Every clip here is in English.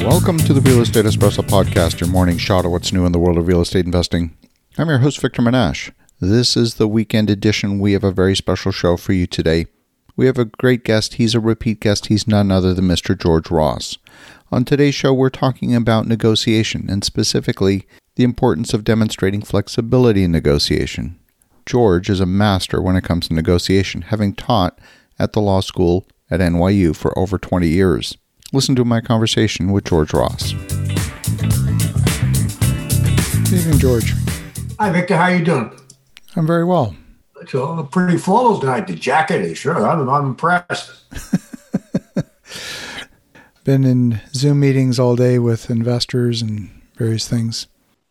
Welcome to the Real Estate Espresso Podcast, your morning shot of what's new in the world of real estate investing. I'm your host, Victor Menashe. This is the weekend edition. We have a very special show for you today. We have a great guest. He's a repeat guest. He's none other than Mr. George Ross. On today's show, we're talking about negotiation and specifically the importance of demonstrating flexibility in negotiation. George is a master when it comes to negotiation, having taught at the law school at NYU for over 20 years. Listen to my conversation with George Ross. Good evening, George. Hi, Victor. How you doing? I'm very well. So pretty formal tonight. The jacket is sure. I'm, I'm impressed. Been in Zoom meetings all day with investors and various things.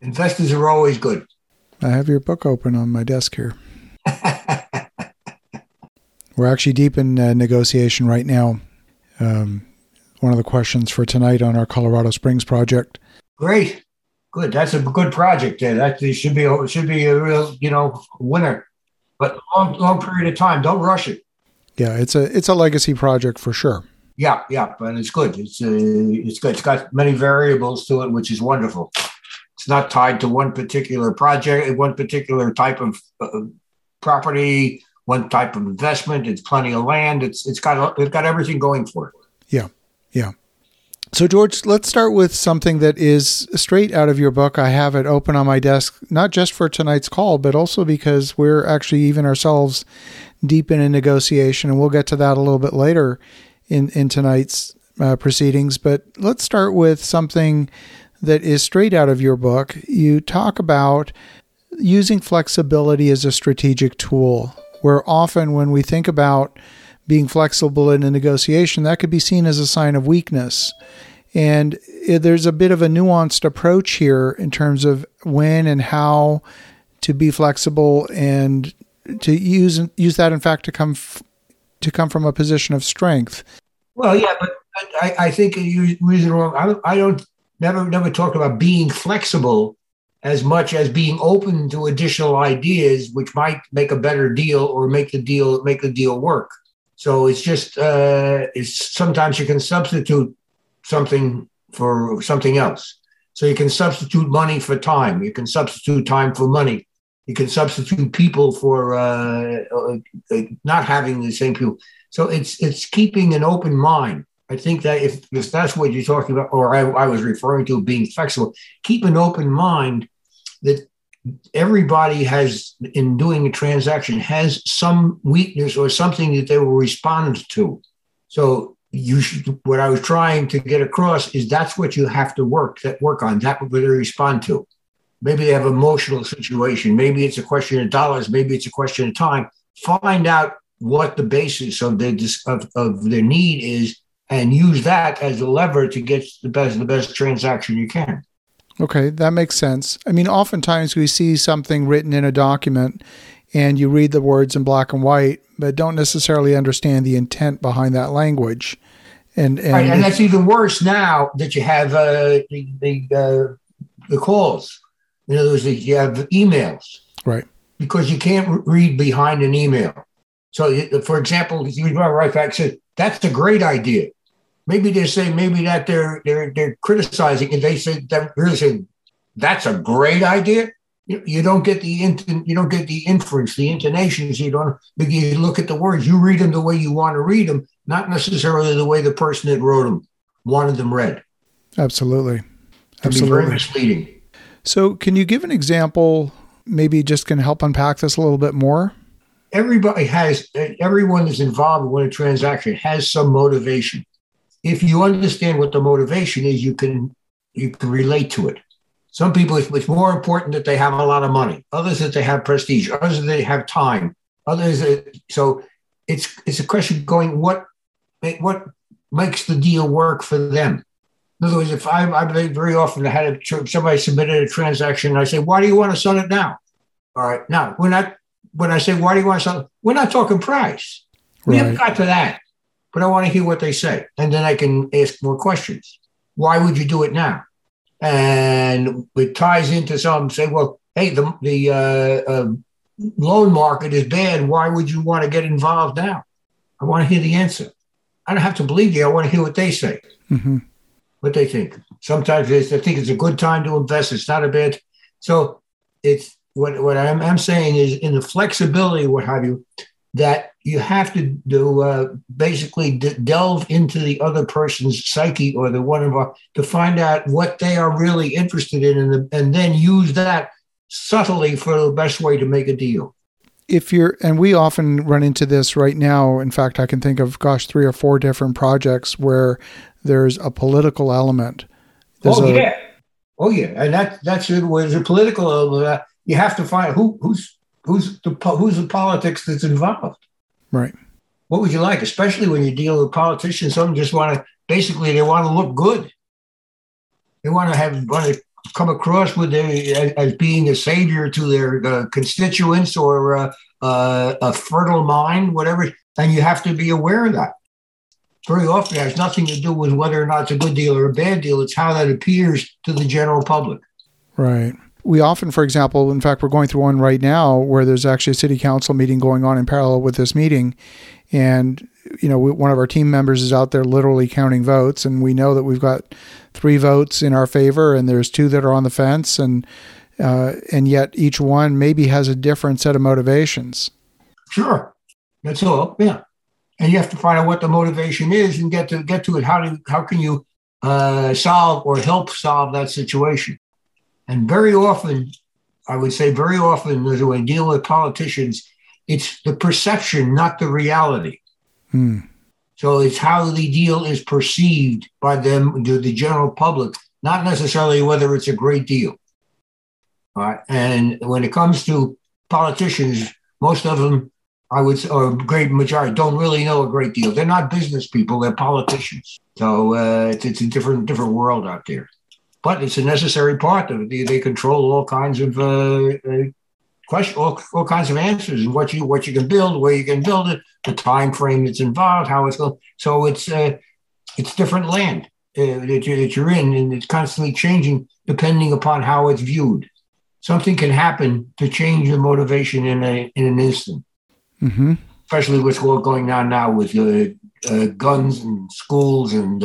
Investors are always good. I have your book open on my desk here. We're actually deep in uh, negotiation right now. Um, one of the questions for tonight on our Colorado Springs project. Great, good. That's a good project. There, that should be a, should be a real you know winner, but long long period of time. Don't rush it. Yeah, it's a it's a legacy project for sure. Yeah, yeah, and it's good. It's uh, it's good. It's got many variables to it, which is wonderful. It's not tied to one particular project, one particular type of uh, property, one type of investment. It's plenty of land. It's it's got it's got everything going for it. Yeah, yeah. So George, let's start with something that is straight out of your book. I have it open on my desk, not just for tonight's call, but also because we're actually even ourselves deep in a negotiation, and we'll get to that a little bit later in in tonight's uh, proceedings. But let's start with something that is straight out of your book. You talk about using flexibility as a strategic tool, where often when we think about being flexible in a negotiation, that could be seen as a sign of weakness. And there's a bit of a nuanced approach here in terms of when and how to be flexible and to use use that in fact to come f- to come from a position of strength. Well, yeah, but I, I think you're reason wrong. I, I don't never never talk about being flexible as much as being open to additional ideas which might make a better deal or make the deal make the deal work so it's just uh, it's sometimes you can substitute something for something else. So you can substitute money for time. You can substitute time for money. You can substitute people for uh, uh, not having the same people. So it's it's keeping an open mind. I think that if, if that's what you're talking about, or I, I was referring to being flexible, keep an open mind that everybody has in doing a transaction has some weakness or something that they will respond to. So you should, what I was trying to get across is that's what you have to work that work on. That what they respond to. Maybe they have emotional situation. Maybe it's a question of dollars. Maybe it's a question of time. Find out what the basis of their of, of their need is and use that as a lever to get the best the best transaction you can. Okay, that makes sense. I mean, oftentimes we see something written in a document and you read the words in black and white, but don't necessarily understand the intent behind that language. And and, right, and that's even worse now that you have uh, the the, uh, the calls. In other words, you have emails, write? Because you can't read behind an email. So, for example, you right back said that's a great idea maybe they say maybe that they're they're they're criticizing and they say that really say that's a great idea. You, you don't get the int- you don't get the inference, the intonations. You don't. because You look at the words. You read them the way you want to read them, not necessarily the way the person that wrote them wanted them read. Absolutely, absolutely. very misleading. So, can you give an example? Maybe just can help unpack this a little bit more. Everybody has, everyone is involved in a transaction has some motivation if you understand what the motivation is, you can you can relate to it. Some people, it's, more important that they have a lot of money. Others that they have prestige. Others that they have time. Others that, so it's it's a question going what what makes the deal work for them. In other words, if I, I very often had a, somebody submitted a transaction, I say, "Why do you want to sell it now?" All right, now we're not. When I say, "Why do you want to sell it?" We're not talking price. We haven't got to that but I want to hear what they say. And then I can ask more questions. Why would you do it now? And it ties into some say, well, hey, the, the uh, uh, loan market is bad. Why would you want to get involved now? I want to hear the answer. I don't have to believe you. I want to hear what they say. Mm-hmm. what they think. Sometimes they think it's a good time to invest. It's not a bad. So it's what what I'm, I'm saying is in the flexibility, what have you, that you have to do uh, basically d- delve into the other person's psyche or the one of our to find out what they are really interested in, and, the, and then use that subtly for the best way to make a deal. If you're, and we often run into this right now. In fact, I can think of, gosh, three or four different projects where there's a political element. There's oh a, yeah, oh yeah, and that that's it. Was a political element. You have to find who who's who's the who's the politics that's involved. Right. What would you like, especially when you deal with politicians? Some just want to basically they want to look good. They want to have want to come across with their as, as being a savior to their uh, constituents or uh, uh, a fertile mind, whatever. And you have to be aware of that. Very often, it has nothing to do with whether or not it's a good deal or a bad deal. It's how that appears to the general public. Right we often, for example, in fact, we're going through one right now where there's actually a city council meeting going on in parallel with this meeting. And, you know, we, one of our team members is out there literally counting votes. And we know that we've got three votes in our favor and there's two that are on the fence. And, uh, and yet each one maybe has a different set of motivations. Sure. That's all. Yeah. And you have to find out what the motivation is and get to get to it. How do how can you uh, solve or help solve that situation? And very often, I would say very often, as we deal with politicians, it's the perception, not the reality. Hmm. So it's how the deal is perceived by them, to the general public, not necessarily whether it's a great deal. All right. And when it comes to politicians, most of them, I would say, or a great majority, don't really know a great deal. They're not business people; they're politicians. So uh, it's, it's a different different world out there but it's a necessary part of it. They, they control all kinds of uh, uh, question, all, all kinds of answers, and what you what you can build, where you can build it, the time frame that's involved, how it's going. So it's uh, it's different land uh, that, you, that you're in, and it's constantly changing depending upon how it's viewed. Something can happen to change the motivation in a in an instant. Mm-hmm. Especially what's going on now with uh, uh, guns and schools and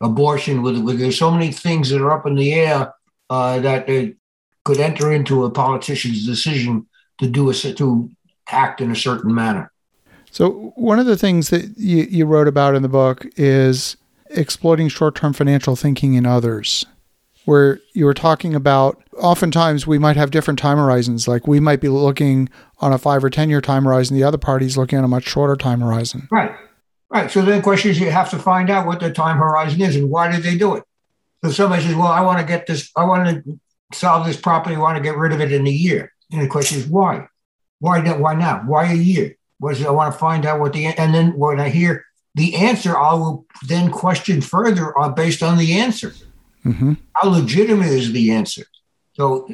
abortion, with, with there's so many things that are up in the air uh, that could enter into a politician's decision to do a to act in a certain manner. So one of the things that you, you wrote about in the book is exploiting short-term financial thinking in others, where you were talking about oftentimes we might have different time horizons. Like we might be looking on a five or ten year time horizon, the other party's looking on a much shorter time horizon. Right. Right. So then the question is you have to find out what the time horizon is and why did they do it? So somebody says, Well, I want to get this, I want to solve this property, I want to get rid of it in a year. And the question is why? Why not why now? Why a year? What is it? I want to find out what the and then when I hear the answer, I will then question further on based on the answer. Mm-hmm. How legitimate is the answer? So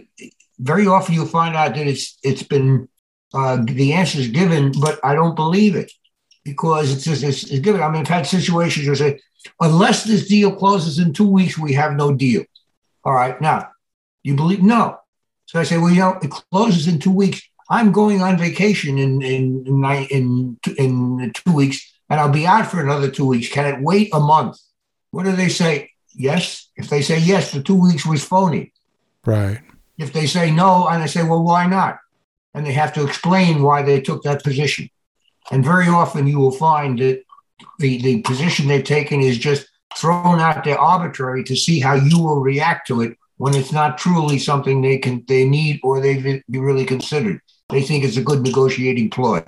very often you'll find out that it's it's been uh, the answer is given, but I don't believe it because it's just it's, it's given. I mean, I've had situations where I say, unless this deal closes in two weeks, we have no deal. All right, now you believe no. So I say, well, you know, it closes in two weeks. I'm going on vacation in in in in, in two weeks, and I'll be out for another two weeks. Can it wait a month? What do they say? Yes. If they say yes, the two weeks was phony. Right. If they say no, and I say, well, why not? And they have to explain why they took that position. And very often you will find that the, the position they've taken is just thrown out there arbitrary to see how you will react to it when it's not truly something they can they need or they've really considered. They think it's a good negotiating ploy.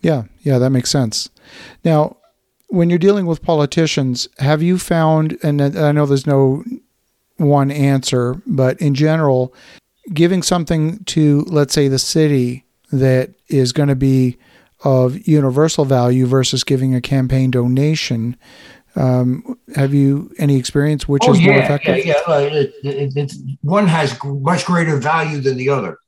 Yeah, yeah, that makes sense. Now, when you're dealing with politicians, have you found, and I know there's no one answer, but in general, giving something to, let's say, the city that is going to be of universal value versus giving a campaign donation. Um, have you any experience which oh, is yeah, more effective? Yeah, yeah. It, it, it, one has much greater value than the other.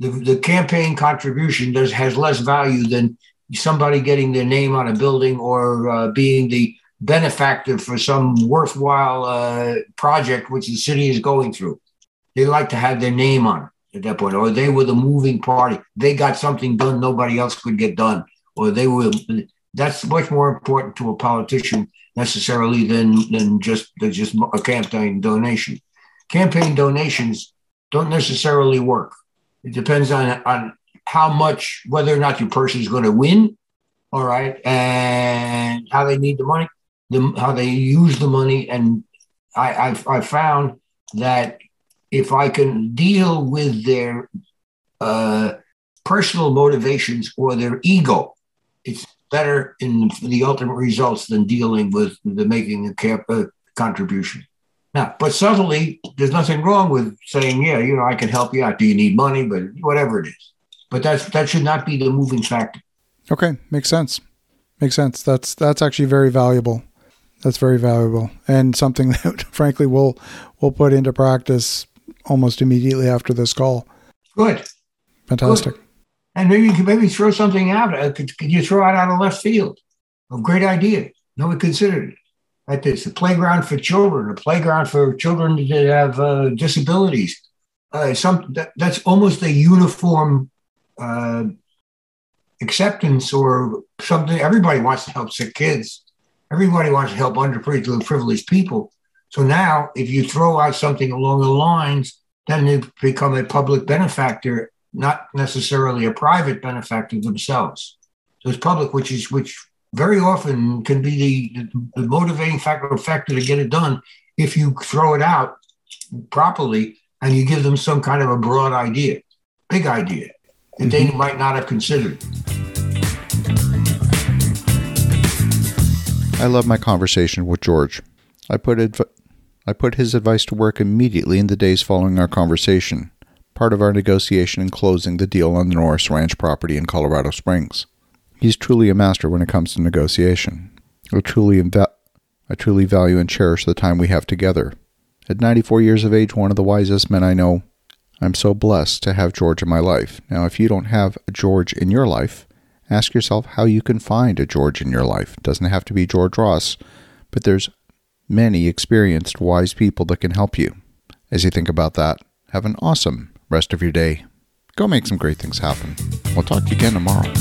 The, the campaign contribution does has less value than somebody getting their name on a building or uh, being the benefactor for some worthwhile uh, project which the city is going through. They like to have their name on it at that point, or they were the moving party. They got something done nobody else could get done, or they were. That's much more important to a politician necessarily than than just just a campaign donation. Campaign donations don't necessarily work. It depends on on how much, whether or not your person is going to win, all right, and how they need the money, the, how they use the money. And I, I've, I've found that if I can deal with their uh, personal motivations or their ego, it's better in the ultimate results than dealing with the making a uh, contribution. Now, but subtly, there's nothing wrong with saying, yeah, you know, I can help you out. Do you need money? But whatever it is. But that's that should not be the moving factor. Okay, makes sense. Makes sense. That's that's actually very valuable. That's very valuable and something that frankly we'll we'll put into practice almost immediately after this call. Good. Fantastic. Good. And maybe you could maybe throw something out. Uh, could, could you throw it out of left field? A great idea. No one considered it. Like this, a playground for children, a playground for children that have uh, disabilities. Uh, some that, that's almost a uniform uh, acceptance or something. Everybody wants to help sick kids. Everybody wants to help underprivileged people. So now, if you throw out something along the lines, then they become a public benefactor, not necessarily a private benefactor themselves. So it's public, which is which very often can be the, the, the motivating factor factor to get it done if you throw it out properly and you give them some kind of a broad idea, big idea that mm-hmm. they might not have considered. I love my conversation with George. I put I put his advice to work immediately in the days following our conversation, part of our negotiation in closing the deal on the Norris Ranch property in Colorado Springs. He's truly a master when it comes to negotiation. I truly, inv- I truly value and cherish the time we have together. At 94 years of age, one of the wisest men I know, I'm so blessed to have George in my life. Now, if you don't have a George in your life, ask yourself how you can find a George in your life. It doesn't have to be George Ross, but there's many experienced, wise people that can help you. As you think about that, have an awesome rest of your day. Go make some great things happen. We'll talk to you again tomorrow.